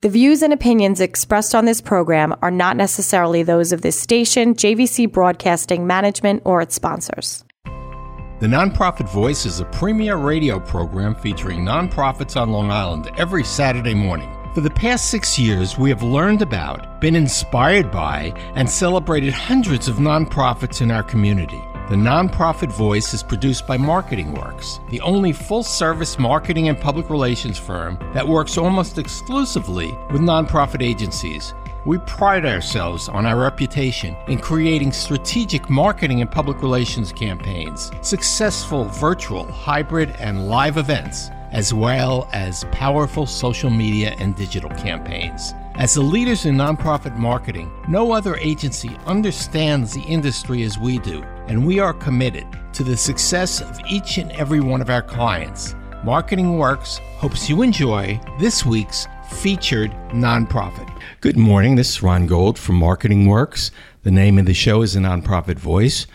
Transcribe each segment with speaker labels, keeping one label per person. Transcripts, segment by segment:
Speaker 1: The views and opinions expressed on this program are not necessarily those of this station, JVC Broadcasting Management, or its sponsors.
Speaker 2: The Nonprofit Voice is a premier radio program featuring nonprofits on Long Island every Saturday morning. For the past six years, we have learned about, been inspired by, and celebrated hundreds of nonprofits in our community. The Nonprofit Voice is produced by Marketing Works, the only full service marketing and public relations firm that works almost exclusively with nonprofit agencies. We pride ourselves on our reputation in creating strategic marketing and public relations campaigns, successful virtual, hybrid, and live events, as well as powerful social media and digital campaigns. As the leaders in nonprofit marketing, no other agency understands the industry as we do, and we are committed to the success of each and every one of our clients. Marketing Works hopes you enjoy this week's featured nonprofit. Good morning. This is Ron Gold from Marketing Works. The name of the show is The Nonprofit Voice,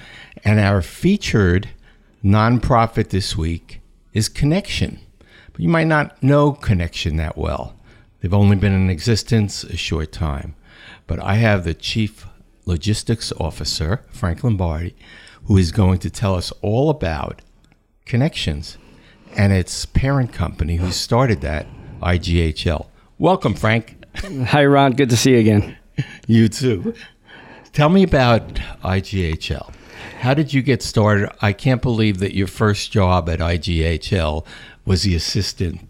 Speaker 2: and our featured nonprofit this week is Kinexion. But you might not know Kinexion that well. They've only been in existence a short time. But I have the Chief Logistics Officer, Frank Lombardi, who is going to tell us all about Connections and its parent company who started that, IGHL. Welcome, Frank.
Speaker 3: Hi, Ron. Good to see you again.
Speaker 2: You too. Tell me about IGHL. How did you get started? I can't believe that your first job at IGHL was the assistant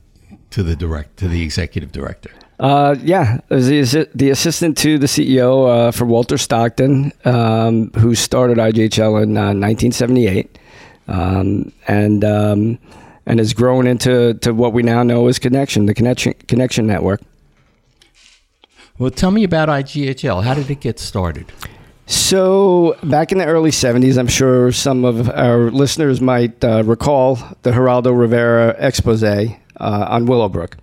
Speaker 2: to the direct to the executive director?
Speaker 3: Uh, yeah, the, the, assistant to the CEO uh, for Walter Stockton, um, who started IGHL in uh, 1978, um, and um, and has grown into to what we now know as Kinexion, the Kinexion Kinexion Network.
Speaker 2: Well, tell me about IGHL. How did it get started?
Speaker 3: So, back in the early 70s, I'm sure some of our listeners might uh, recall the Geraldo Rivera expose uh, on Willowbrook.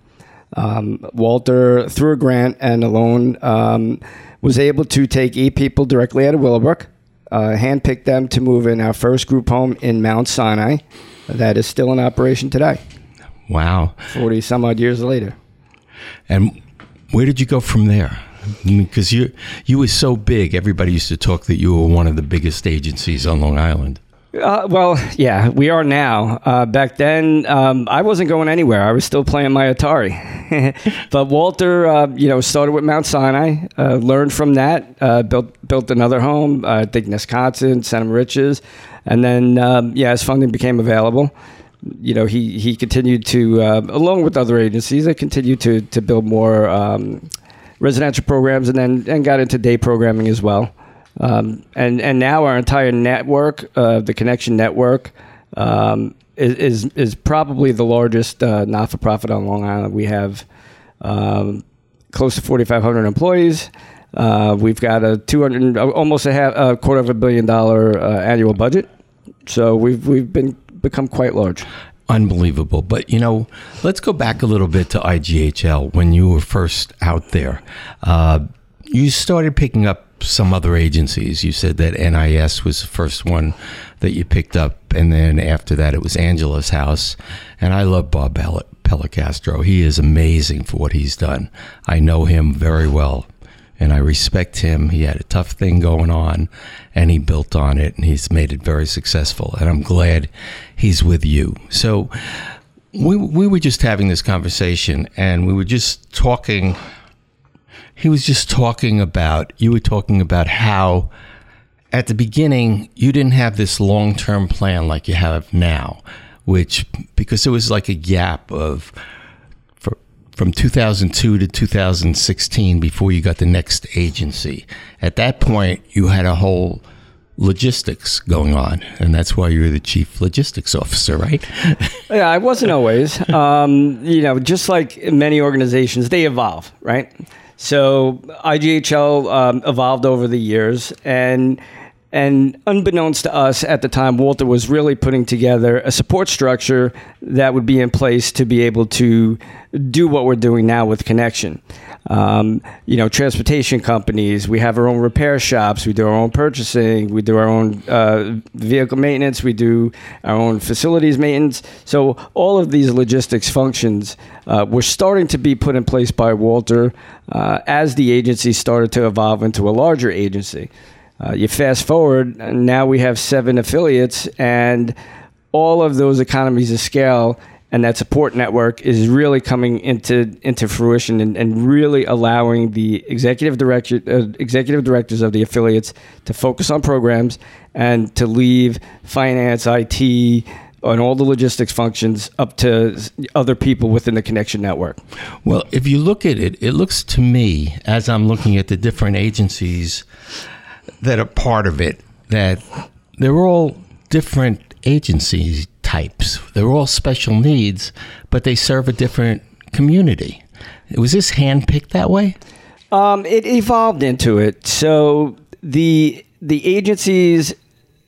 Speaker 3: Um, Walter, through a grant and a loan, um, was able to take eight people directly out of Willowbrook, uh, handpick them to move in our first group home in Mount Sinai. That is still in operation today.
Speaker 2: Wow.
Speaker 3: 40 some odd years later.
Speaker 2: And where did you go from there? Because you you were so big, everybody used to talk that you were one of the biggest agencies on Long Island.
Speaker 3: Uh, well, yeah, we are now. Uh, back then, um, I wasn't going anywhere. I was still playing my Atari. but Walter, uh, you know, started with Mount Sinai, uh, learned from that, uh, built built another home, uh, I think Wisconsin, Centereach, and then um, yeah, as funding became available, you know, he he continued to, along with other agencies, they continued to to build more um, residential programs, and then and got into day programming as well. Um, and and now our entire network, uh, the Kinexion Network, um, is, is, is probably the largest uh, not for profit on Long Island. We have um, close to 4,500 employees. Uh, we've got a 200, almost a, half, a quarter of a billion dollar uh, annual budget. So we've we've been become quite large.
Speaker 2: Unbelievable. But, you know, let's go back a little bit to IGHL when you were first out there. Uh, you started picking up some other agencies. You said that NIS was the first one that you picked up, and then after that, it was Angela's House. And I love Bob Policastro. He is amazing for what he's done. I know him very well, and I respect him. He had a tough thing going on, and he built on it, and he's made it very successful. And I'm glad he's with you. So we we were just having this conversation, and we were just talking he was just talking about, you were talking about how at the beginning you didn't have this long term plan like you have now, which, because there was like a gap of, for, from 2002 to 2016 before you got the next agency. At that point, you had a whole logistics going on, and that's why you're the chief logistics officer, right?
Speaker 3: yeah, I wasn't always. Um, you know, just like many organizations, they evolve, right? So IGHL um, evolved over the years, and and unbeknownst to us at the time, Walter was really putting together a support structure that would be in place to be able to do what we're doing now with Kinexion. Um, you know, transportation companies. We have our own repair shops. We do our own purchasing. We do our own uh, vehicle maintenance. We do our own facilities maintenance. So all of these logistics functions uh, were starting to be put in place by Walter uh, as the agency started to evolve into a larger agency. Uh, you fast forward, now we have seven affiliates, and all of those economies of scale and that support network is really coming into into fruition and, and really allowing the executive director uh, executive directors of the affiliates to focus on programs and to leave finance, IT, and all the logistics functions up to other people within the Kinexion network.
Speaker 2: Well, if you look at it, it looks to me as I'm looking at the different agencies that are part of it that they're all different agencies types. They're all special needs, but they serve a different community. Was this handpicked that way?
Speaker 3: Um, it evolved into it. So the the agencies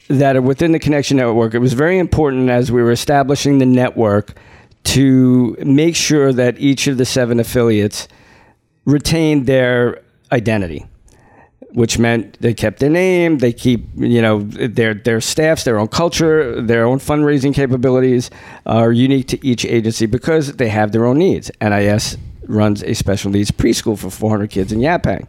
Speaker 3: that are within the Kinexion network, it was very important as we were establishing the network to make sure that each of the seven affiliates retained their identity which meant they kept their name, they keep you know their their staffs, their own culture, their own fundraising capabilities are unique to each agency because they have their own needs. NIS runs a special needs preschool for 400 kids in Yaphank.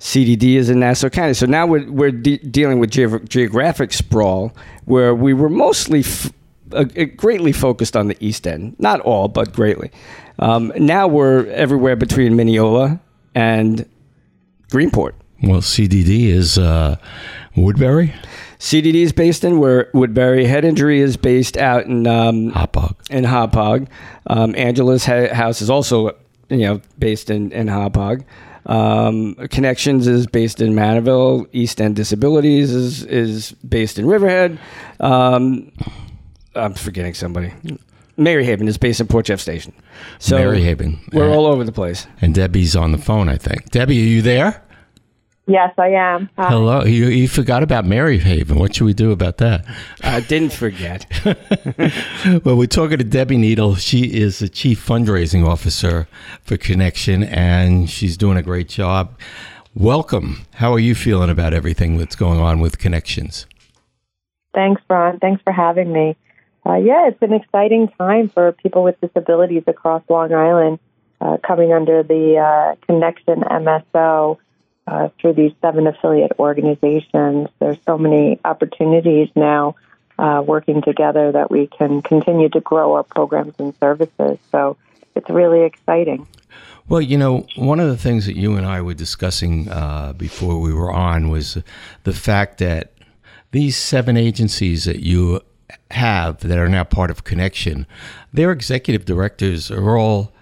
Speaker 3: CDD is in Nassau County. So now we're, we're de- dealing with ge- geographic sprawl where we were mostly f- uh, greatly focused on the East End. Not all, but greatly. Um, now we're everywhere between Mineola and Greenport.
Speaker 2: Well, CDD is uh, Woodbury.
Speaker 3: CDD is based in where Woodbury. Head injury is based out in um,
Speaker 2: Hauppauge.
Speaker 3: In Hauppauge. Um, Angela's house is also you know based in in Hauppauge. Um, Connections is based in Manorville. East End Disabilities is is based in Riverhead. Um, I'm forgetting somebody. Maryhaven is based in Port Jeff Station.
Speaker 2: So Maryhaven.
Speaker 3: We're all over the place.
Speaker 2: And Debbie's on the phone, I think. Debbie, are you there?
Speaker 4: Yes, I am.
Speaker 2: Hi. Hello. You, you forgot about Maryhaven. What should we do about that?
Speaker 3: I didn't forget.
Speaker 2: well, we're talking to Debbie Needle. She is the chief fundraising officer for Kinexion, and she's doing a great job. Welcome. How are you feeling about everything that's going on with Connections?
Speaker 4: Thanks, Ron. Thanks for having me. Uh, yeah, it's an exciting time for people with disabilities across Long Island uh, coming under the uh, Kinexion MSO uh, through these seven affiliate organizations. There's so many opportunities now uh, working together that we can continue to grow our programs and services. So it's really exciting.
Speaker 2: Well, you know, one of the things that you and I were discussing uh, before we were on was the fact that these seven agencies that you have that are now part of Kinexion, their executive directors are all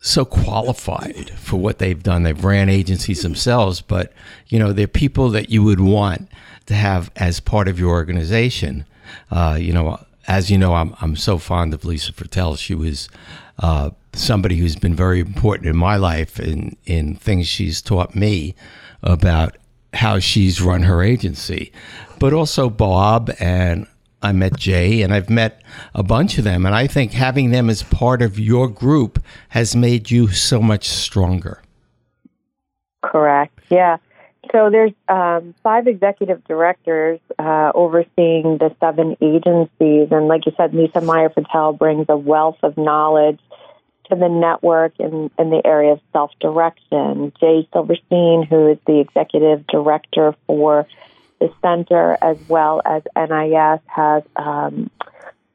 Speaker 2: so qualified for what they've done. They've ran agencies themselves, but you know they're people that you would want to have as part of your organization. Uh, you know, as you know, I'm I'm so fond of Lisa Fertel. She was uh, somebody who's been very important in my life in in things she's taught me about how she's run her agency, but also Bob and I met Jay and I've met a bunch of them. And I think having them as part of your group has made you so much stronger.
Speaker 4: Correct. Yeah. So there's um, five executive directors uh, overseeing the seven agencies. And like you said, Lisa Meyer Patel brings a wealth of knowledge to the network in, in the area of self direction. Jay Silverstein, who is the executive director for the center as well as NIS has um,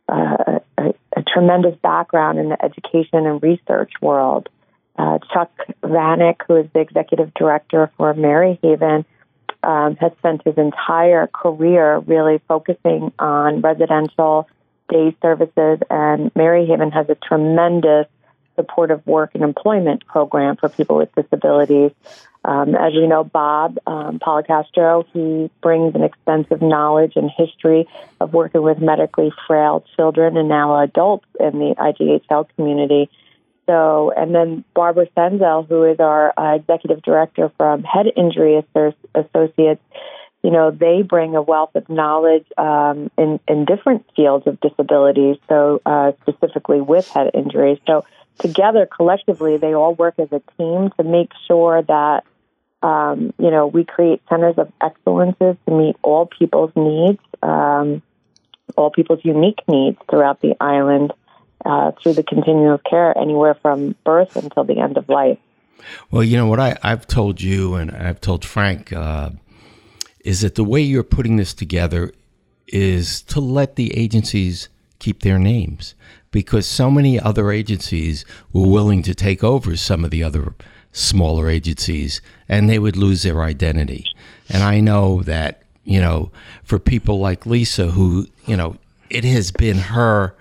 Speaker 4: a, a, a, tremendous background in the education and research world. Uh, Chuck Vanek, who is the executive director for Maryhaven, um, has spent his entire career really focusing on residential day services, and Maryhaven has a tremendous supportive work and employment program for people with disabilities. Um, as you know, Bob um, Policastro, he brings an extensive knowledge and history of working with medically frail children and now adults in the IGHL community. So, and then Barbara Senzel, who is our uh, executive director from Head Injury Associates, you know, they bring a wealth of knowledge um, in, in different fields of disabilities, so uh, specifically with head injuries. So together collectively, they all work as a team to make sure that um, you know we create centers of excellences to meet all people's needs, um, all people's unique needs throughout the island uh, through the continuum of care, anywhere from birth until the end of life.
Speaker 2: Well, you know what I, I've told you, and I've told Frank, uh, is that the way you're putting this together is to let the agencies keep their names because so many other agencies were willing to take over some of the other smaller agencies and they would lose their identity. And I know that, you know, for people like Lisa, who, you know, it has been her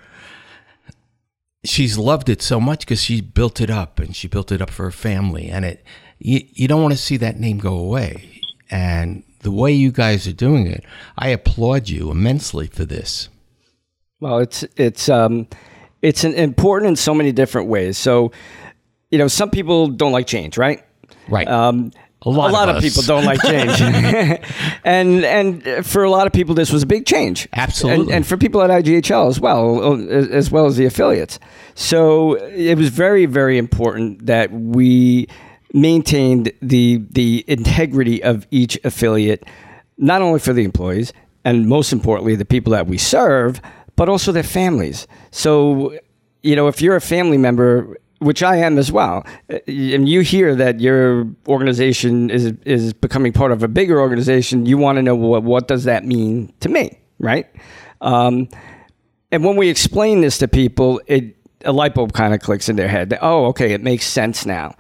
Speaker 2: she's loved it so much because she built it up and she built it up for her family and it you, you don't want to see that name go away and the way you guys are doing it i applaud you immensely for this
Speaker 3: well it's it's um it's an, important in so many different ways. So you know some people don't like change right?
Speaker 2: Right.
Speaker 3: Um
Speaker 2: a lot,
Speaker 3: a lot
Speaker 2: of,
Speaker 3: of, people don't like change, and and for a lot of people, this was a big change.
Speaker 2: Absolutely,
Speaker 3: and, and, for people at IGHL as well, as well as the affiliates. So it was very, very important that we maintained the the integrity of each affiliate, not only for the employees and most importantly the people that we serve, but also their families. So you know, if you're a family member which I am as well. Uh, and you hear that your organization is is becoming part of a bigger organization, you want to know what what does that mean to me, right? Um, and when we explain this to people, it a light bulb kind of clicks in their head. That, Oh, okay, it makes sense now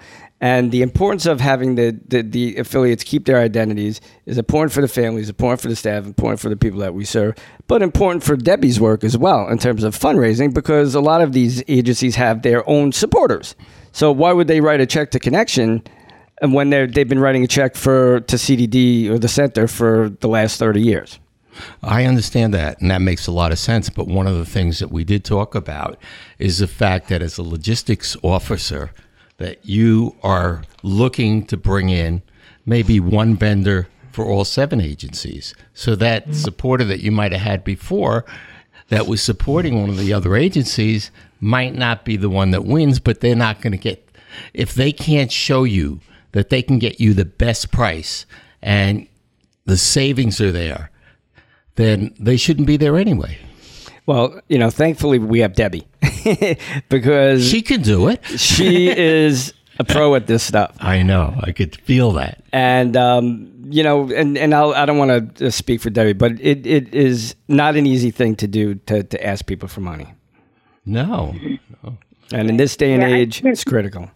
Speaker 3: and the importance of having the, the, the, affiliates keep their identities is important for the families, important for the staff, important for the people that we serve, but important for Debbie's work as well in terms of fundraising because a lot of these agencies have their own supporters. So why would they write a check to Kinexion when they're, they've been writing a check for to CDD or the center for the last 30 years?
Speaker 2: I understand that, and that makes a lot of sense. But one of the things that we did talk about is the fact that as a logistics officer, that you are looking to bring in maybe one vendor for all seven agencies. So that supporter that you might have had before that was supporting one of the other agencies might not be the one that wins, but they're not going to get, if they can't show you that they can get you the best price and the savings are there, then they shouldn't be there anyway.
Speaker 3: Well, you know, thankfully we have Debbie because
Speaker 2: she can do it.
Speaker 3: she is a pro at this stuff.
Speaker 2: I know. I could feel that.
Speaker 3: And um, you know, and and I'll, I do not want to speak for Debbie, but it, it is not an easy thing to do to to ask people for money.
Speaker 2: No.
Speaker 3: no. And in this day and yeah, age, it's critical.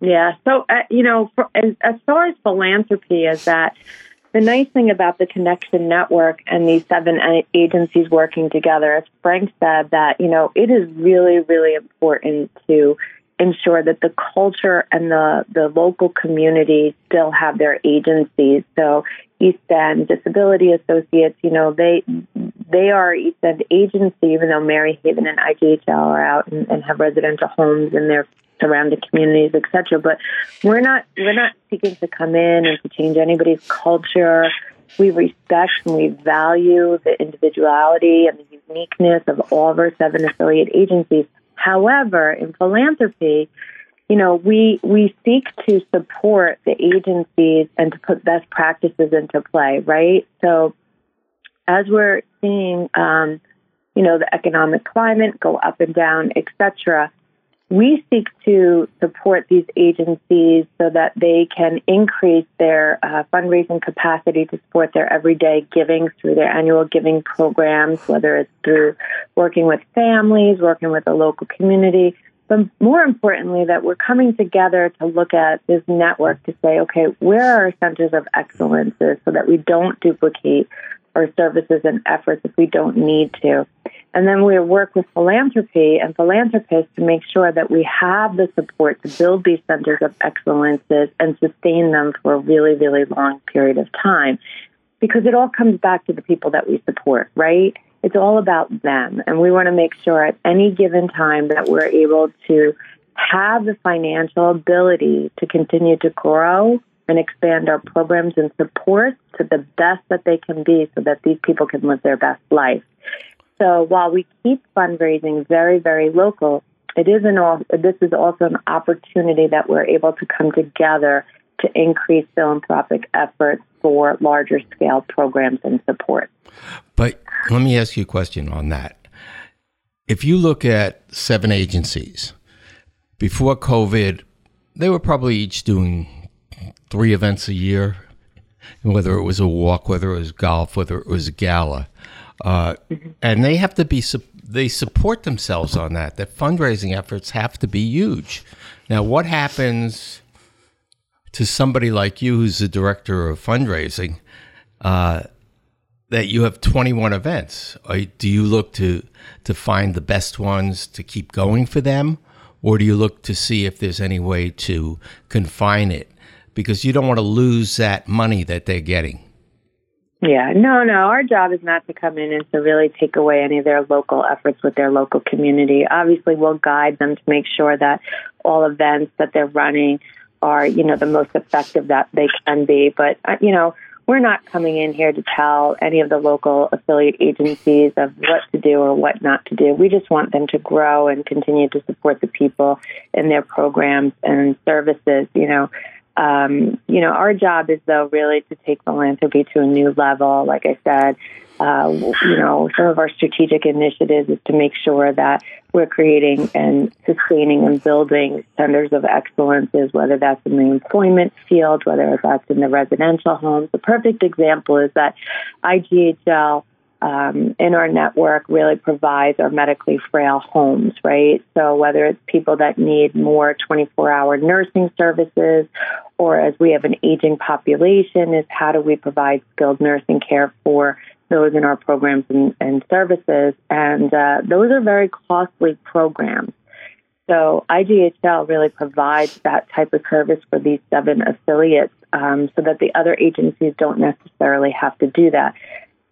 Speaker 4: Yeah. So uh, you know, for, as, as far as philanthropy, is that the nice thing about the Kinexion Network and these seven agencies working together, as Frank said, that, you know, it is really, really important to ensure that the culture and the, the local community still have their agencies. So East End Disability Associates, you know, they they are East End agency, even though Maryhaven and IGHL are out and, and have residential homes in their surrounding communities, etc. But we're not we're not seeking to come in and to change anybody's culture. We respect and we value the individuality and the uniqueness of all of our seven affiliate agencies. However, in philanthropy, you know, we we seek to support the agencies and to put best practices into play, right? So, as we're seeing, um, you know, the economic climate go up and down, etc we seek to support these agencies so that they can increase their uh, fundraising capacity to support their everyday giving through their annual giving programs, whether it's through working with families, working with the local community, but more importantly, that we're coming together to look at this network to say, okay, where are our centers of excellence so that we don't duplicate our services and efforts if we don't need to. And then we work with philanthropy and philanthropists to make sure that we have the support to build these centers of excellences and sustain them for a really, really long period of time. Because it all comes back to the people that we support, right? It's all about them. And we want to make sure at any given time that we're able to have the financial ability to continue to grow and expand our programs and support to the best that they can be so that these people can live their best life. So while we keep fundraising very, very local, it is an this is also an opportunity that we're able to come together to increase philanthropic efforts for larger scale programs and support.
Speaker 2: But let me ask you a question on that. If you look at seven agencies, before COVID, they were probably each doing three events a year, whether it was a walk, whether it was golf, whether it was a gala. Uh, mm-hmm. And they have to be, they support themselves on that. That fundraising efforts have to be huge. Now, what happens to somebody like you, who's the director of fundraising, uh, that you have 21 events? Do you look to to find the best ones to keep going for them, or do you look to see if there's any way to confine it? Because you don't want to lose that money that they're getting.
Speaker 4: Yeah, no, no. Our job is not to come in and to really take away any of their local efforts with their local community. Obviously, we'll guide them to make sure that all events that they're running are, you know, the most effective that they can be. But, uh, you know, we're not coming in here to tell any of the local affiliate agencies of what to do or what not to do. We just want them to grow and continue to support the people in their programs and services. You know, um, you know, our job is though really to take philanthropy to a new level. Like I said, uh, you know, some of our strategic initiatives is to make sure that we're creating and sustaining and building centers of excellences, whether that's in the employment field, whether that's in the residential homes. The perfect example is that IGHL um, in our network really provides our medically frail homes, right? So whether it's people that need more 24-hour nursing services, or as we have an aging population, is how do we provide skilled nursing care for those in our programs and, and services. And uh, those are very costly programs. So IGHL really provides that type of service for these seven affiliates um, so that the other agencies don't necessarily have to do that.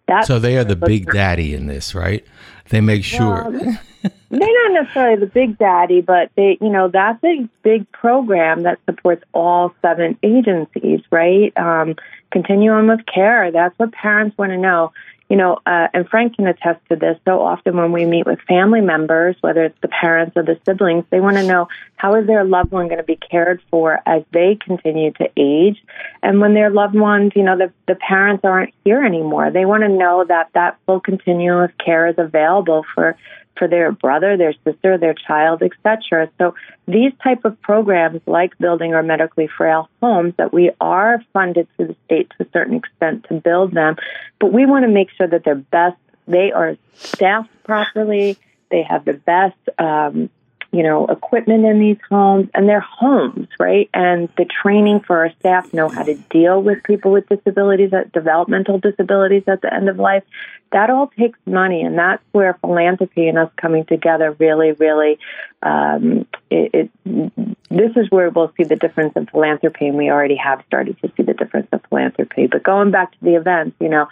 Speaker 2: That's so they are the big daddy in this, right? They make sure. Well,
Speaker 4: they're not necessarily the big daddy, but they, you know, that's a big program that supports all seven agencies, right? Um, continuum of care. That's what parents want to know you know, uh, and Frank can attest to this. So often when we meet with family members, whether it's the parents or the siblings, they want to know how is their loved one going to be cared for as they continue to age, and when their loved ones, you know, the the parents aren't here anymore. They want to know that that full continuum of care is available for for their brother, their sister, their child, etc. So these type of programs, like building our medically frail homes, that we are funded through the state to a certain extent to build them, but we want to make sure that they're best. They are staffed properly. They have the best um, you know, equipment in these homes and their homes, right? And the training for our staff know how to deal with people with disabilities, at developmental disabilities at the end of life. That all takes money, and that's where philanthropy and us coming together really, really, um, it, it, this is where we'll see the difference in philanthropy, and we already have started to see the difference in philanthropy. But going back to the events, you know,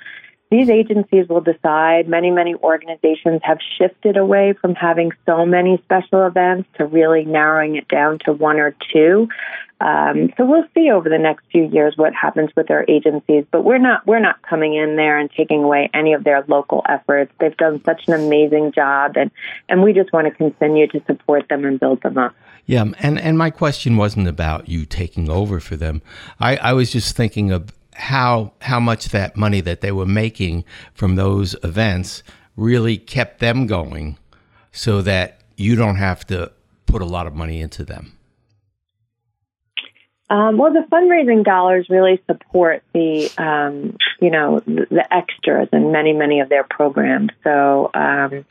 Speaker 4: these agencies will decide. Many, many organizations have shifted away from having so many special events to really narrowing it down to one or two. Um, so we'll see over the next few years what happens with our agencies. But we're not we're not coming in there and taking away any of their local efforts. They've done such an amazing job, and and we just want to continue to support them and build them up.
Speaker 2: Yeah, and and my question wasn't about you taking over for them. I, I was just thinking of how how much that money that they were making from those events really kept them going so that you don't have to put a lot of money into them?
Speaker 4: Um, well, the fundraising dollars really support the, um, you know, the, the, extras in many, many of their programs. So, um,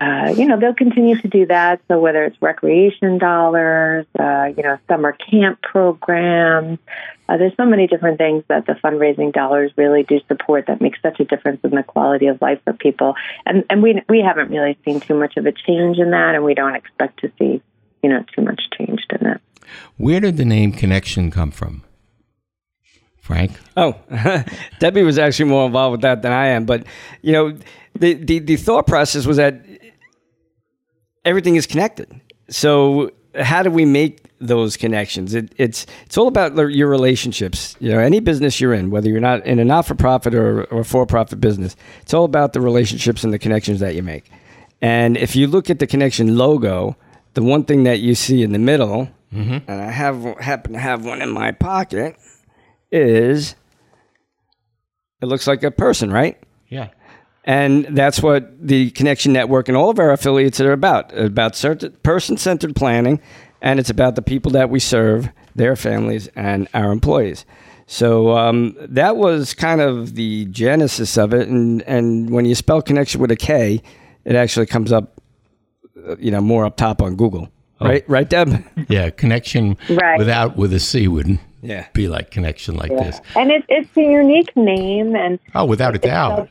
Speaker 4: uh, you know, they'll continue to do that. So whether it's recreation dollars, uh, you know, summer camp programs, uh, there's so many different things that the fundraising dollars really do support that make such a difference in the quality of life for people. And and we we haven't really seen too much of a change in that, and we don't expect to see, you know, too much change in that.
Speaker 2: Where did the name Kinexion come from? Frank?
Speaker 3: Oh, Debbie was actually more involved with that than I am. But, you know, the, the, the thought process was that everything is connected. So how do we make those connections? It, it's it's all about your relationships. You know, any business you're in, whether you're not in a not-for-profit or, or for-profit business, it's all about the relationships and the connections that you make. And if you look at the Kinexion logo, the one thing that you see in the middle, mm-hmm. and I have happen to have one in my pocket, is it looks like a person, right?
Speaker 2: Yeah.
Speaker 3: And that's what the Kinexion Network and all of our affiliates are about about person centered planning, and it's about the people that we serve, their families, and our employees. So um, that was kind of the genesis of it. And, and when you spell connection with a K, it actually comes up, uh, you know, more up top on Google. Right, right, Deb.
Speaker 2: Yeah, connection
Speaker 4: Right.
Speaker 2: without with a C wouldn't
Speaker 3: Yeah.
Speaker 2: be like connection like this.
Speaker 4: And it's it's a unique name, and
Speaker 2: Oh, without a doubt.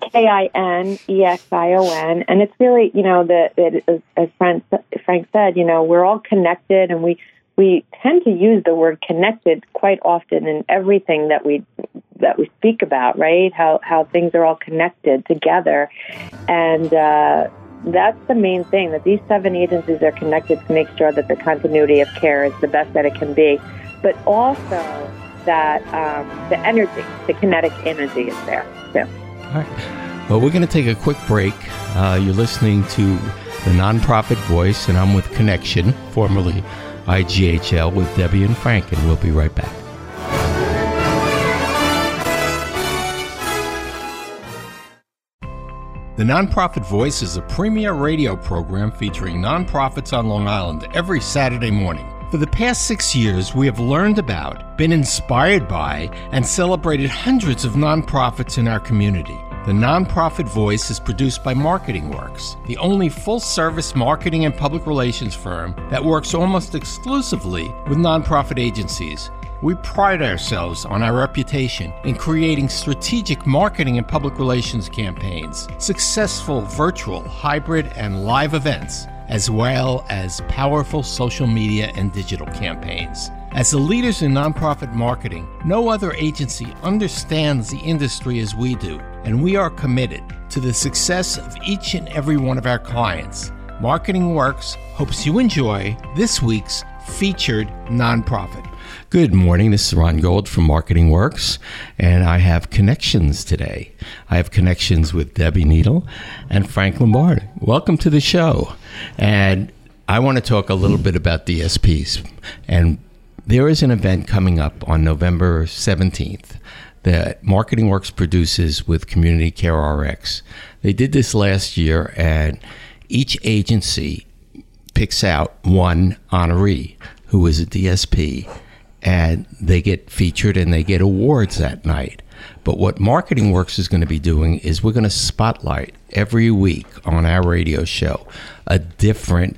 Speaker 4: K I N E X I O N, and it's really you know the it, as- Frank Frank said, you know we're all connected, and we we tend to use the word connected quite often in everything that we that we speak about, right? How how things are all connected together, and. uh that's the main thing that these seven agencies are connected to make sure that the continuity of care is the best that it can be, but also that um, the energy, the kinetic energy is there too.
Speaker 2: All right. Well, we're going to take a quick break. Uh, you're listening to the Nonprofit Voice, and I'm with Kinexion, formerly IGHL, with Debbie and Frank, and we'll be right back. The Nonprofit Voice is a premier radio program featuring nonprofits on Long Island every Saturday morning. For the past six years, we have learned about, been inspired by, and celebrated hundreds of nonprofits in our community. The Nonprofit Voice is produced by Marketing Works, the only full service marketing and public relations firm that works almost exclusively with nonprofit agencies. We pride ourselves on our reputation in creating strategic marketing and public relations campaigns, successful virtual, hybrid, and live events, as well as powerful social media and digital campaigns. As the leaders in nonprofit marketing, no other agency understands the industry as we do, and we are committed to the success of each and every one of our clients. Marketing Works hopes you enjoy this week's featured nonprofit. Good morning. This is Ron Gold from Marketing Works, and I have connections today. I have connections with Debbie Needle and Frank Lombard. Welcome to the show. And I want to talk a little bit about DSPs. And there is an event coming up on November 17th that Marketing Works produces with Community Care RX. They did this last year, and each agency picks out one honoree who is a DSP, and they get featured and they get awards that night. But what Marketing Works is going to be doing is we're going to spotlight every week on our radio show a different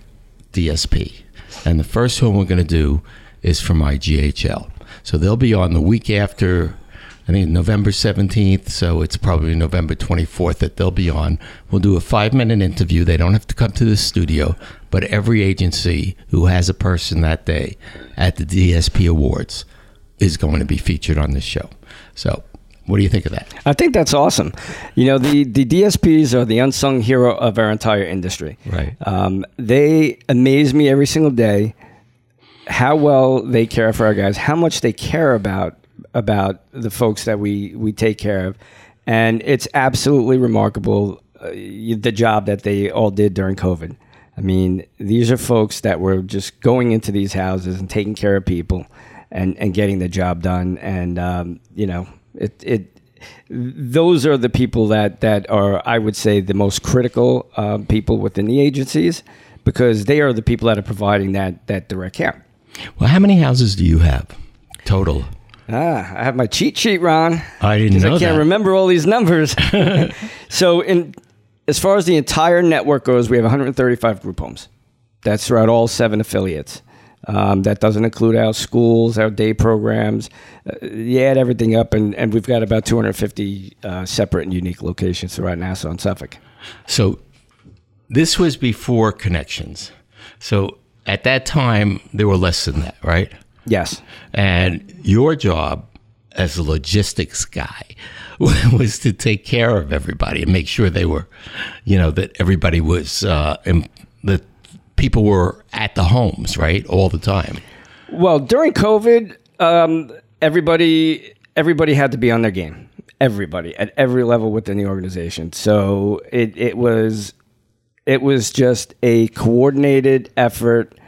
Speaker 2: DSP. And the first one we're going to do is from IGHL. So they'll be on the week after, I think November 17th. So it's probably November 24th that they'll be on. We'll do a five minute interview. They don't have to come to the studio, but every agency who has a person that day at the DSP Awards is going to be featured on this show. So what do you think of that?
Speaker 3: I think that's awesome. You know, the, the DSPs are the unsung hero of our entire industry.
Speaker 2: Right.
Speaker 3: Um, they amaze me every single day how well they care for our guys, how much they care about about the folks that we we take care of, and it's absolutely remarkable uh, the job that they all did during COVID. I mean, these are folks that were just going into these houses and taking care of people, and and getting the job done, and um, you know, it it those are the people that that are I would say the most critical uh, people within the agencies because they are the people that are providing that that direct care.
Speaker 2: Well, how many houses do you have total?
Speaker 3: Ah, I have my cheat sheet, Ron.
Speaker 2: I didn't know
Speaker 3: I can't
Speaker 2: that.
Speaker 3: remember all these numbers. so, in as far as the entire network goes, we have 135 group homes. That's throughout all seven affiliates. Um, that doesn't include our schools, our day programs. Uh, you add everything up, and, and we've got about 250 uh, separate and unique locations throughout Nassau and Suffolk.
Speaker 2: So this was before connections. So at that time, there were less than that, right?
Speaker 3: Yes.
Speaker 2: And your job as a logistics guy was to take care of everybody and make sure they were, you know, that everybody was, uh, im- that people were at the homes, right, all the time.
Speaker 3: Well, during COVID, um, everybody everybody had to be on their game. Everybody at every level within the organization. So it it was it was just a coordinated effort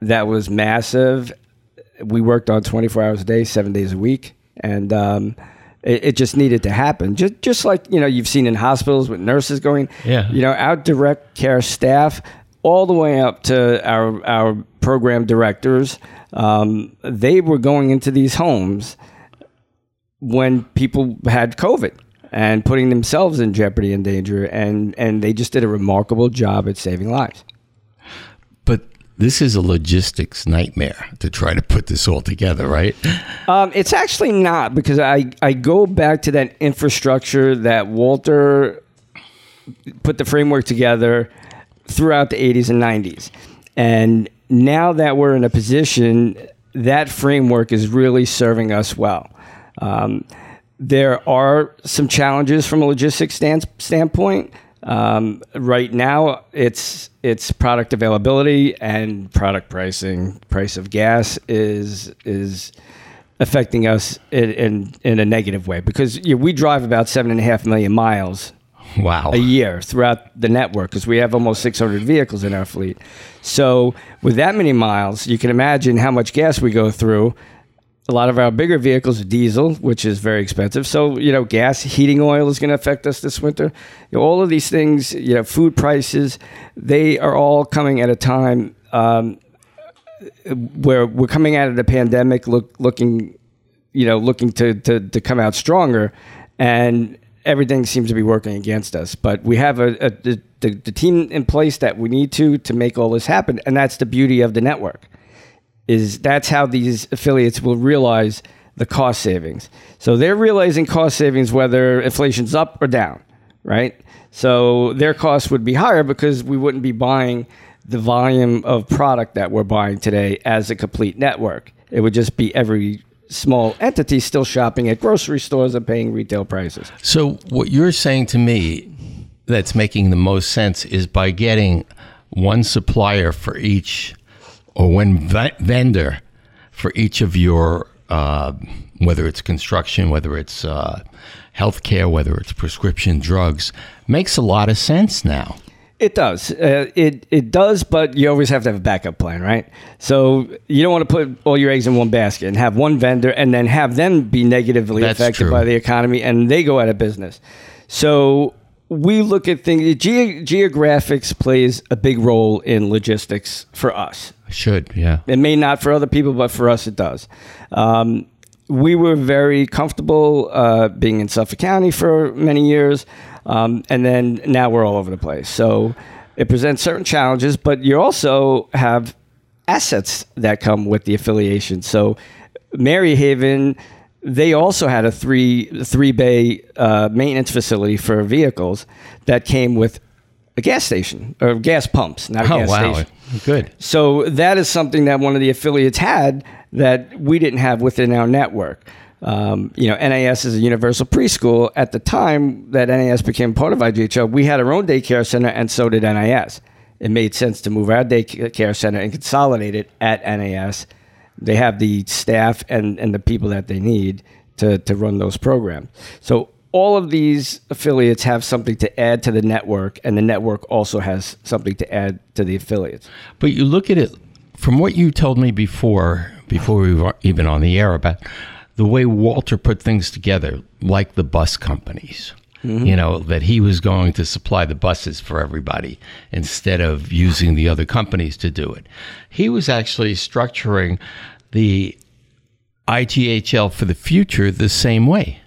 Speaker 3: that was massive. We worked on 24 hours a day, seven days a week, and um, it, it, just needed to happen. Just just like you know you've seen in hospitals with nurses going.
Speaker 2: Yeah.
Speaker 3: You know, our direct care staff, all the way up to our our program directors, um, they were going into these homes when people had COVID and putting themselves in jeopardy and danger, and and they just did a remarkable job at saving lives.
Speaker 2: But this is a logistics nightmare to try to put this all together, right?
Speaker 3: Um, it's actually not because I I go back to that infrastructure that Walter put the framework together throughout the 80s and 90s, and now that we're in a position, that framework is really serving us well. Um, there are some challenges from a logistics stand, standpoint. Um, right now, it's it's product availability and product pricing. Price of gas is is affecting us in in, in a negative way because you know, we drive about seven and a half million miles
Speaker 2: wow
Speaker 3: a year throughout the network because we have almost 600 vehicles in our fleet. So with that many miles, you can imagine how much gas we go through a lot of our bigger vehicles are diesel, which is very expensive. So, you know, gas, heating oil is going to affect us this winter. You know, all of these things, you know, food prices, they are all coming at a time um, where we're coming out of the pandemic look, looking, you know, looking to, to, to come out stronger. And everything seems to be working against us. But we have a, a the, the, team in place that we need to to make all this happen. And that's the beauty of the network is that's how these affiliates will realize the cost savings. So they're realizing cost savings whether inflation's up or down, right? So their costs would be higher because we wouldn't be buying the volume of product that we're buying today as a complete network. It would just be every small entities still shopping at grocery stores and paying retail prices.
Speaker 2: So what you're saying to me that's making the most sense is by getting one supplier for each or one v- vendor for each of your, uh, whether it's construction, whether it's uh, healthcare, whether it's prescription drugs, makes a lot of sense now.
Speaker 3: It does. Uh, it it does, but you always have to have a backup plan, right? So you don't want to put all your eggs in one basket and have one vendor and then have them be negatively
Speaker 2: That's
Speaker 3: affected
Speaker 2: true.
Speaker 3: by the economy and they go out of business. So we look at things. Ge- geographics plays a big role in logistics for us.
Speaker 2: Should, yeah.
Speaker 3: It may not for other people, but for us, it does. Um, we were very comfortable uh, being in Suffolk County for many years, um, and then now we're all over the place. So it presents certain challenges, but you also have assets that come with the affiliation. So Maryhaven, they also had a three three bay uh, maintenance facility for vehicles that came with a gas station or gas pumps, not a
Speaker 2: Oh,
Speaker 3: gas
Speaker 2: wow.
Speaker 3: station.
Speaker 2: Good.
Speaker 3: So that is something that one of the affiliates had that we didn't have within our network. Um, you know, NAS is a universal preschool. At the time that NAS became part of IGHL, we had our own daycare center, and so did NAS. It made sense to move our daycare center and consolidate it at NAS. They have the staff and, and the people that they need to, to run those programs. So all of these affiliates have something to add to the network, and the network also has something to add to the affiliates.
Speaker 2: But you look at it from what you told me before, before we were even on the air about the way Walter put things together, like the bus companies. Mm-hmm. You know, that he was going to supply the buses for everybody instead of using the other companies to do it. He was actually structuring the ITHL for the future the same way.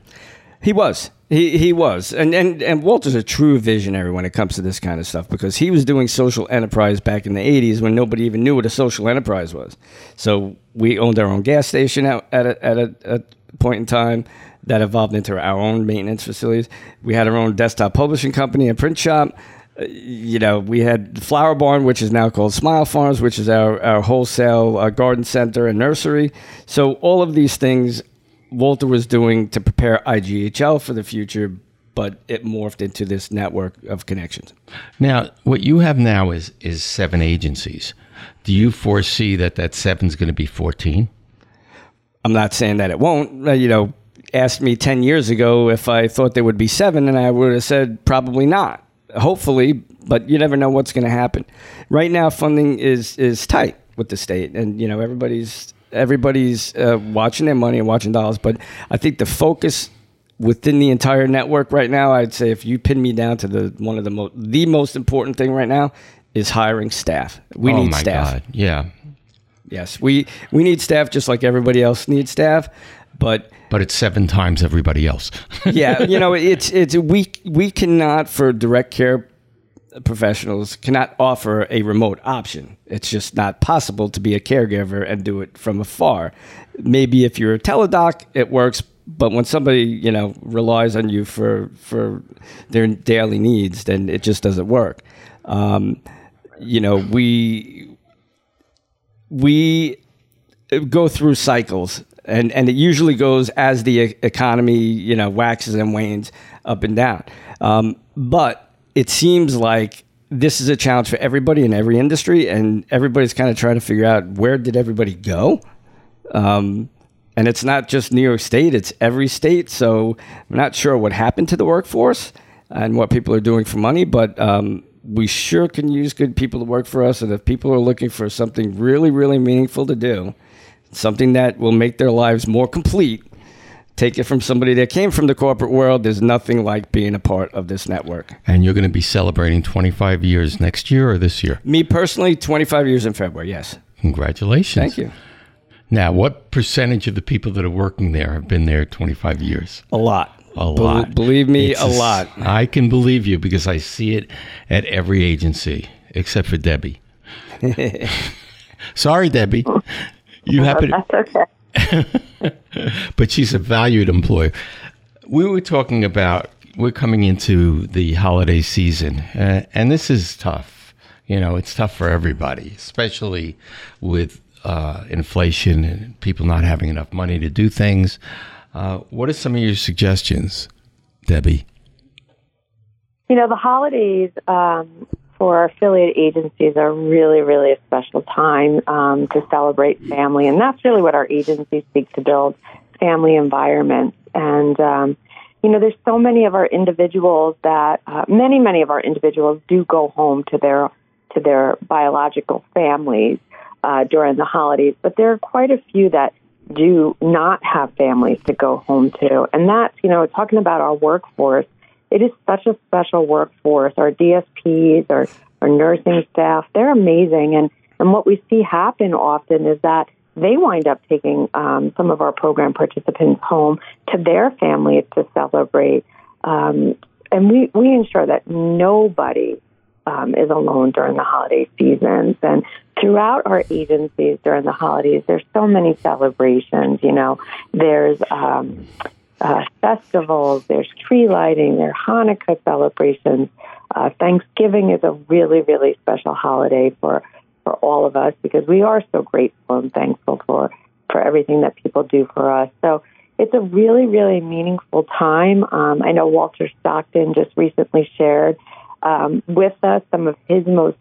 Speaker 3: He was. He he was. And, and and Walter's a true visionary when it comes to this kind of stuff because he was doing social enterprise back in the 80s when nobody even knew what a social enterprise was. So we owned our own gas station at, at, a, at a, a point in time that evolved into our own maintenance facilities. We had our own desktop publishing company and print shop. Uh, You know, we had Flower Barn, which is now called Smile Farms, which is our, our wholesale uh, garden center and nursery. So all of these things Walter was doing to prepare IGHL for the future, but it morphed into this network of connections.
Speaker 2: Now, what you have now is is seven agencies. Do you foresee that that seven is going to be 14?
Speaker 3: I'm not saying that it won't. Uh, You know, asked me 10 years ago if I thought there would be seven, and I would have said probably not. Hopefully, but you never know what's going to happen. Right now, funding is is tight with the state, and you know everybody's everybody's uh, watching their money and watching dollars. But I think the focus within the entire network right now, I'd say if you pin me down to the one of the most the most important thing right now is hiring staff. We
Speaker 2: oh
Speaker 3: need
Speaker 2: my
Speaker 3: staff.
Speaker 2: God. Yeah.
Speaker 3: Yes, we we need staff just like everybody else needs staff, but
Speaker 2: But it's seven times everybody else.
Speaker 3: yeah, you know, it's it's we we cannot for direct care professionals cannot offer a remote option. It's just not possible to be a caregiver and do it from afar. Maybe if you're a teledoc, it works, but when somebody you know relies on you for for their daily needs, then it just doesn't work. Um, you know, we we go through cycles and and it usually goes as the economy you know waxes and wanes up and down um, but it seems like this is a challenge for everybody in every industry and everybody's kind of trying to figure out where did everybody go um, and it's not just new york state it's every state so i'm not sure what happened to the workforce and what people are doing for money but um, we sure can use good people to work for us and if people are looking for something really really meaningful to do something that will make their lives more complete. Take it from somebody that came from the corporate world. There's nothing like being a part of this network.
Speaker 2: and you're going to be celebrating 25 years next year or this year.
Speaker 3: Me personally, 25 years in February. Yes.
Speaker 2: Congratulations.
Speaker 3: Thank you.
Speaker 2: Now, what percentage of the people that are working there have been there 25 years?
Speaker 3: A lot.
Speaker 2: A
Speaker 3: Bel-
Speaker 2: lot.
Speaker 3: believe me,
Speaker 2: It's
Speaker 3: a
Speaker 2: s-
Speaker 3: lot.
Speaker 2: I can believe you because I see it at every agency except for Debbie. Sorry, Debbie. You happen,
Speaker 4: That's okay.
Speaker 2: but she's a valued employee. We were talking about we're coming into the holiday season, uh, and this is tough. You know, it's tough for everybody, especially with uh, inflation and people not having enough money to do things. Uh, what are some of your suggestions, Debbie?
Speaker 4: You know, the holidays um, for our affiliate agencies are really, really a special time um, to celebrate family, and that's really what our agencies seek to build family environments. And um, you know, there's so many of our individuals that uh, many, many of our individuals do go home to their to their biological families uh, during the holidays, but there are quite a few that do not have families to go home to, and that's you know, talking about our workforce it is such a special workforce. Our DSPs, our, our nursing staff, they're amazing. And, and what we see happen often is that they wind up taking um, some of our program participants home to their families to celebrate. Um, and we, we ensure that nobody um, is alone during the holiday seasons. And throughout our agencies during the holidays, there's so many celebrations. You know, there's um, uh, festivals, there's tree lighting, there are Hanukkah celebrations. Uh, Thanksgiving is a really, really special holiday for, for all of us because we are so grateful and thankful for, for everything that people do for us. So it's a really, really meaningful time. Um, I know Walter Stockton just recently shared um, with us some of his most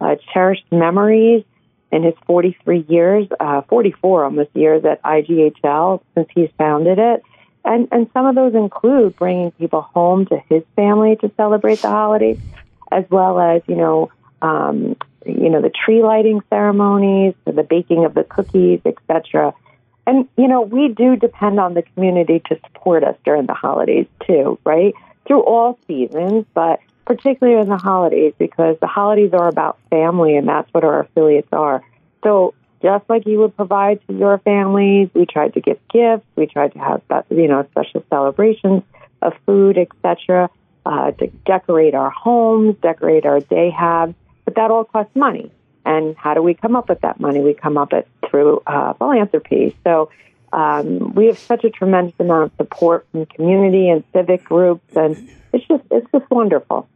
Speaker 4: uh, cherished memories in his 43 years, uh, 44 almost years at IGHL since he's founded it. And, and some of those include bringing people home to his family to celebrate the holidays, as well as, you know, um, you know, the tree lighting ceremonies, the baking of the cookies, etc. And, you know, we do depend on the community to support us during the holidays too, right? Through all seasons, but particularly in the holidays because the holidays are about family and that's what our affiliates are. So just like you would provide to your families, we tried to give gifts, we tried to have you know special celebrations of food, etc. Uh, to decorate our homes, decorate our day habs, but that all costs money. And how do we come up with that money? We come up it through uh, philanthropy. So um, we have such a tremendous amount of support from community and civic groups, and it's just it's just wonderful.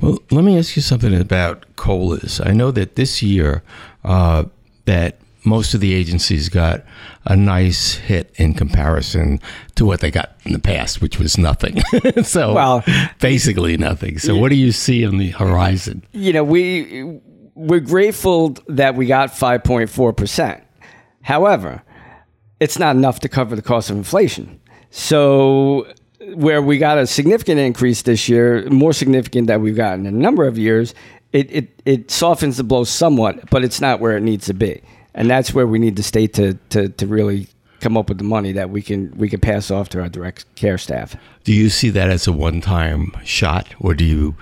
Speaker 2: Well, let me ask you something about colas. I know that this year uh, that most of the agencies got a nice hit in comparison to what they got in the past, which was nothing. so,
Speaker 3: Well-
Speaker 2: basically nothing. So, what do you see on the horizon?
Speaker 3: You know, we we're grateful that we got 5.4 percent. However, it's not enough to cover the cost of inflation. So where we got a significant increase this year, more significant than we've gotten in a number of years, it, it, it softens the blow somewhat, but it's not where it needs to be. And that's where we need the state to, to, to really come up with the money that we can we can pass off to our direct care staff.
Speaker 2: Do you see that as a one time shot, or do you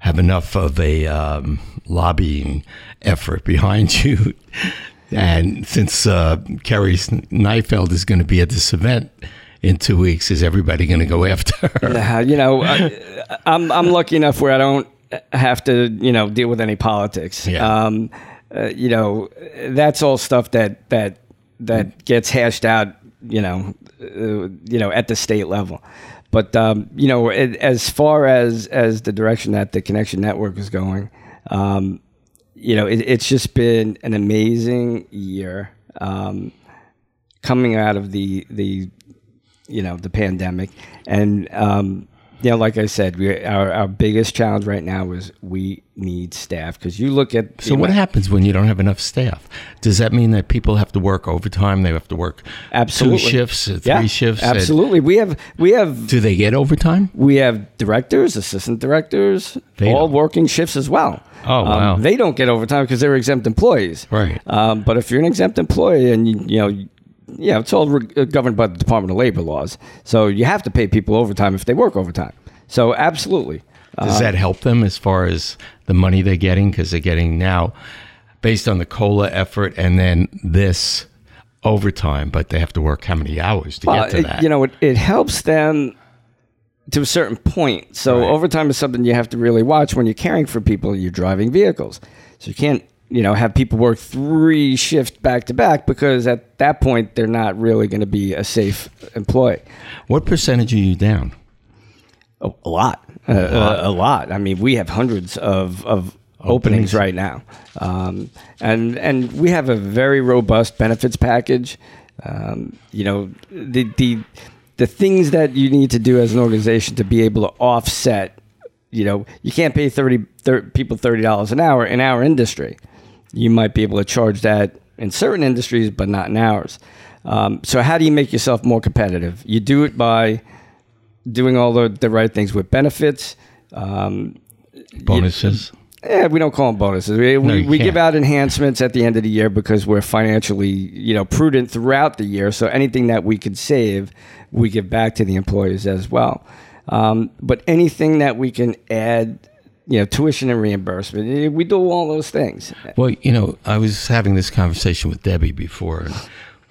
Speaker 2: have enough of a um, lobbying effort behind you? and since uh, Kerri Neifeld is going to be at this event in two weeks, is everybody going to go after her?
Speaker 3: Uh, you know, I, I'm I'm lucky enough where I don't have to you know deal with any politics.
Speaker 2: Yeah.
Speaker 3: Um, uh, you know, that's all stuff that that that gets hashed out. You know, uh, you know, at the state level. But um, you know, it, as far as as the direction that the Kinexion network is going, um, you know, it, it's just been an amazing year um, coming out of the the you know the pandemic, and um, you know, like I said, we, our our biggest challenge right now is we need staff because you look at
Speaker 2: So what happens when you don't have enough staff? Does that mean that people have to work overtime? They have to work
Speaker 3: Absolutely.
Speaker 2: two shifts, uh, three
Speaker 3: yeah,
Speaker 2: shifts? uh,
Speaker 3: Absolutely, we have we have
Speaker 2: Do they get overtime?
Speaker 3: we have directors, assistant directors,
Speaker 2: They
Speaker 3: all
Speaker 2: don't.
Speaker 3: working shifts as well.
Speaker 2: Oh,
Speaker 3: Um,
Speaker 2: wow.
Speaker 3: they don't get overtime because they're exempt employees.
Speaker 2: Right.
Speaker 3: Um, but if you're an exempt employee and you, you know, yeah, it's all re- uh, governed by the Department of Labor laws. So you have to pay people overtime if they work overtime. So absolutely.
Speaker 2: Does that help them as far as the money they're getting? Because they're getting now, based on the COLA effort and then this overtime, but they have to work how many hours to
Speaker 3: Well,
Speaker 2: get to
Speaker 3: it-
Speaker 2: that?
Speaker 3: You know, it, it helps them to a certain point. So
Speaker 2: Right.
Speaker 3: overtime is something you have to really watch when you're caring for people. You're driving vehicles, so you can't you know have people work three shifts back to back because at that point they're not really going to be a safe employee.
Speaker 2: what percentage are you down?
Speaker 3: A, a lot, a, a, a lot. I mean, we have hundreds of of openings,
Speaker 2: Openings.
Speaker 3: right now, um, and and we have a very robust benefits package. Um, you know, the the the things that you need to do as an organization to be able to offset. You know, you can't pay 30, 30 people thirty dollars an hour in our industry. You might be able to charge that in certain industries, but not in ours. Um, so, how do you make yourself more competitive? You do it by doing all the, the right things with benefits. Um,
Speaker 2: Bonuses?
Speaker 3: yeah, we don't call them bonuses. We,
Speaker 2: No,
Speaker 3: we,
Speaker 2: you
Speaker 3: we give out enhancements at the end of the year because we're financially, you know, prudent throughout the year. So anything that we could save, we give back to the employees as well. Um, but anything that we can add, you know, tuition and reimbursement, eh, we do all those things.
Speaker 2: Well, you know, I was having this conversation with Debbie before, and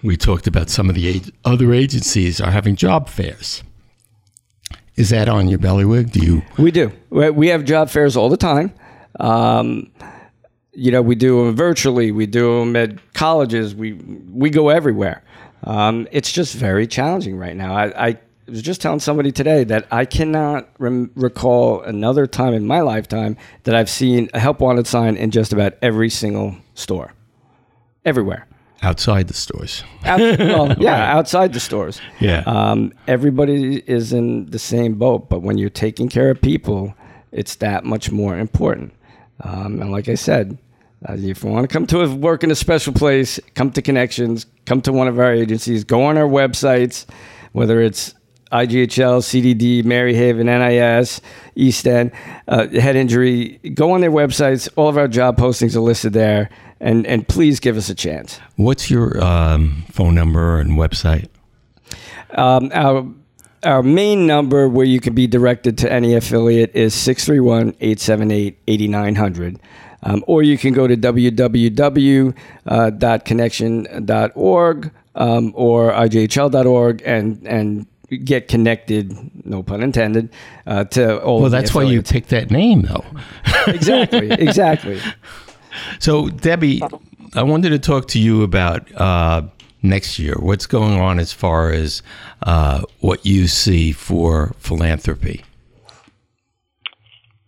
Speaker 2: we talked about some of the other agencies are having job fairs. Is that on your bellywig? Do you?
Speaker 3: We do. We we have job fairs all the time. Um, you know, we do them virtually. We do them at colleges. We we go everywhere. Um, it's just very challenging right now. I, I was just telling somebody today that I cannot rem- recall another time in my lifetime that I've seen a help wanted sign in just about every single store, everywhere.
Speaker 2: Outside the stores.
Speaker 3: Out, well, yeah, outside the stores.
Speaker 2: Yeah.
Speaker 3: Um, everybody is in the same boat, but when you're taking care of people, it's that much more important. Um, and like I said, uh, if you want to come to a, work in a special place, come to Connections, come to one of our agencies, go on our websites, whether it's IGHL, CDD, Maryhaven, NIS, East End, uh, head injury. Go on their websites. All of our job postings are listed there, and and please give us a chance.
Speaker 2: What's your um, phone number and website?
Speaker 3: Um, our our main number where you can be directed to any affiliate is 631-878-8900. Um, or you can go to www.kinexion.org um, or ighl.org and and get connected, no pun intended, uh, to all
Speaker 2: Well,
Speaker 3: of the
Speaker 2: that's why you
Speaker 3: affiliates.
Speaker 2: picked that name, though.
Speaker 3: exactly, exactly.
Speaker 2: So, Debbie, I wanted to talk to you about uh, next year. What's going on as far as uh, what you see for philanthropy?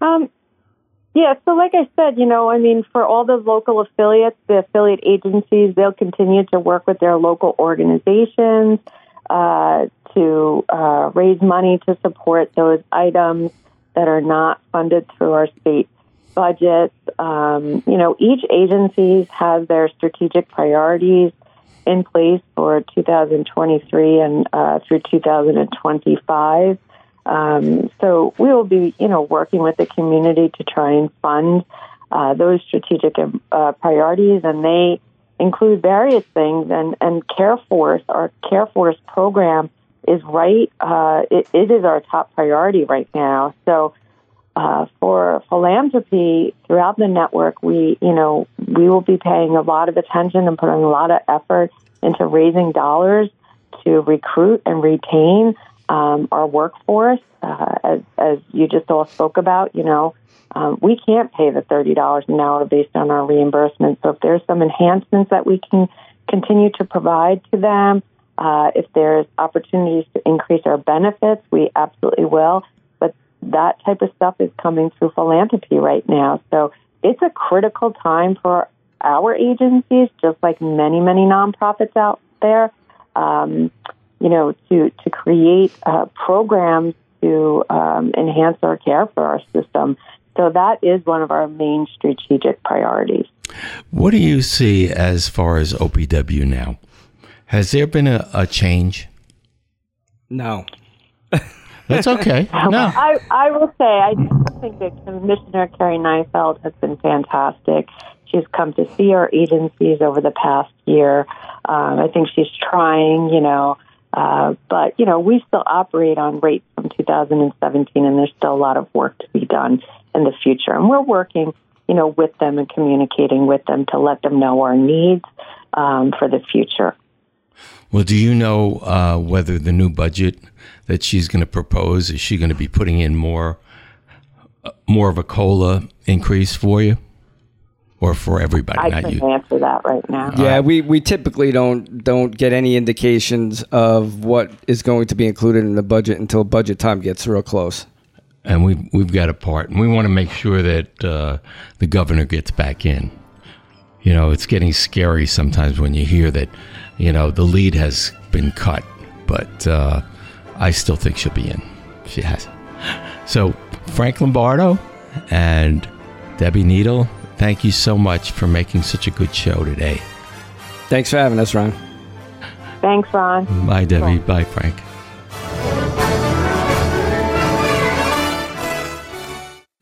Speaker 4: Um, yeah, so like I said, you know, I mean, for all the local affiliates, the affiliate agencies, they'll continue to work with their local organizations uh, to uh, raise money to support those items that are not funded through our state budgets. Um, you know, each agency has their strategic priorities in place for 2023 and uh, through 2025. Um, so we will be, you know, working with the community to try and fund uh, those strategic uh, priorities, and they include various things. And and CareForce, our CareForce program, is right. Uh, it, it is our top priority right now. So. Uh, for philanthropy throughout the network, we, you know, we will be paying a lot of attention and putting a lot of effort into raising dollars to recruit and retain um, our workforce. Uh, as, as you just all spoke about, you know, um, we can't pay the $30 an hour based on our reimbursement. So if there's some enhancements that we can continue to provide to them, uh, if there's opportunities to increase our benefits, we absolutely will. But that type of stuff is coming through philanthropy right now. So it's a critical time for our agencies, just like many, many nonprofits out there. Um, you know, to to create uh, programs to um, enhance our care for our system. So that is one of our main strategic priorities.
Speaker 2: What do you see as far as OPW now? Has there been a, a change?
Speaker 3: No.
Speaker 2: That's okay. No.
Speaker 4: I, I will say, I think that Commissioner Kerri Neifeld has been fantastic. She's come to see our agencies over the past year. Um, I think she's trying, you know, uh, but, you know, we still operate on rates from 2017, and there's still a lot of work to be done in the future. And we're working, you know, with them and communicating with them to let them know our needs um, for the future.
Speaker 2: Well, do you know uh, whether the new budget that she's going to propose is she going to be putting in more, uh, more of a cola increase for you? or for everybody?
Speaker 4: I can't answer that right now.
Speaker 3: Yeah, we, we typically don't don't get any indications of what is going to be included in the budget until budget time gets real close.
Speaker 2: And we we've, we've got a part, and we want to make sure that uh, the governor gets back in. You know, it's getting scary sometimes when you hear that, you know, the lead has been cut, but uh, I still think she'll be in. She has. So Frank Lombardo and Debbie Needle Thank you so much for making such a good show today.
Speaker 3: Thanks for having us, Ron.
Speaker 4: Thanks, Ron.
Speaker 2: Bye, Debbie. Bye, Bye Frank.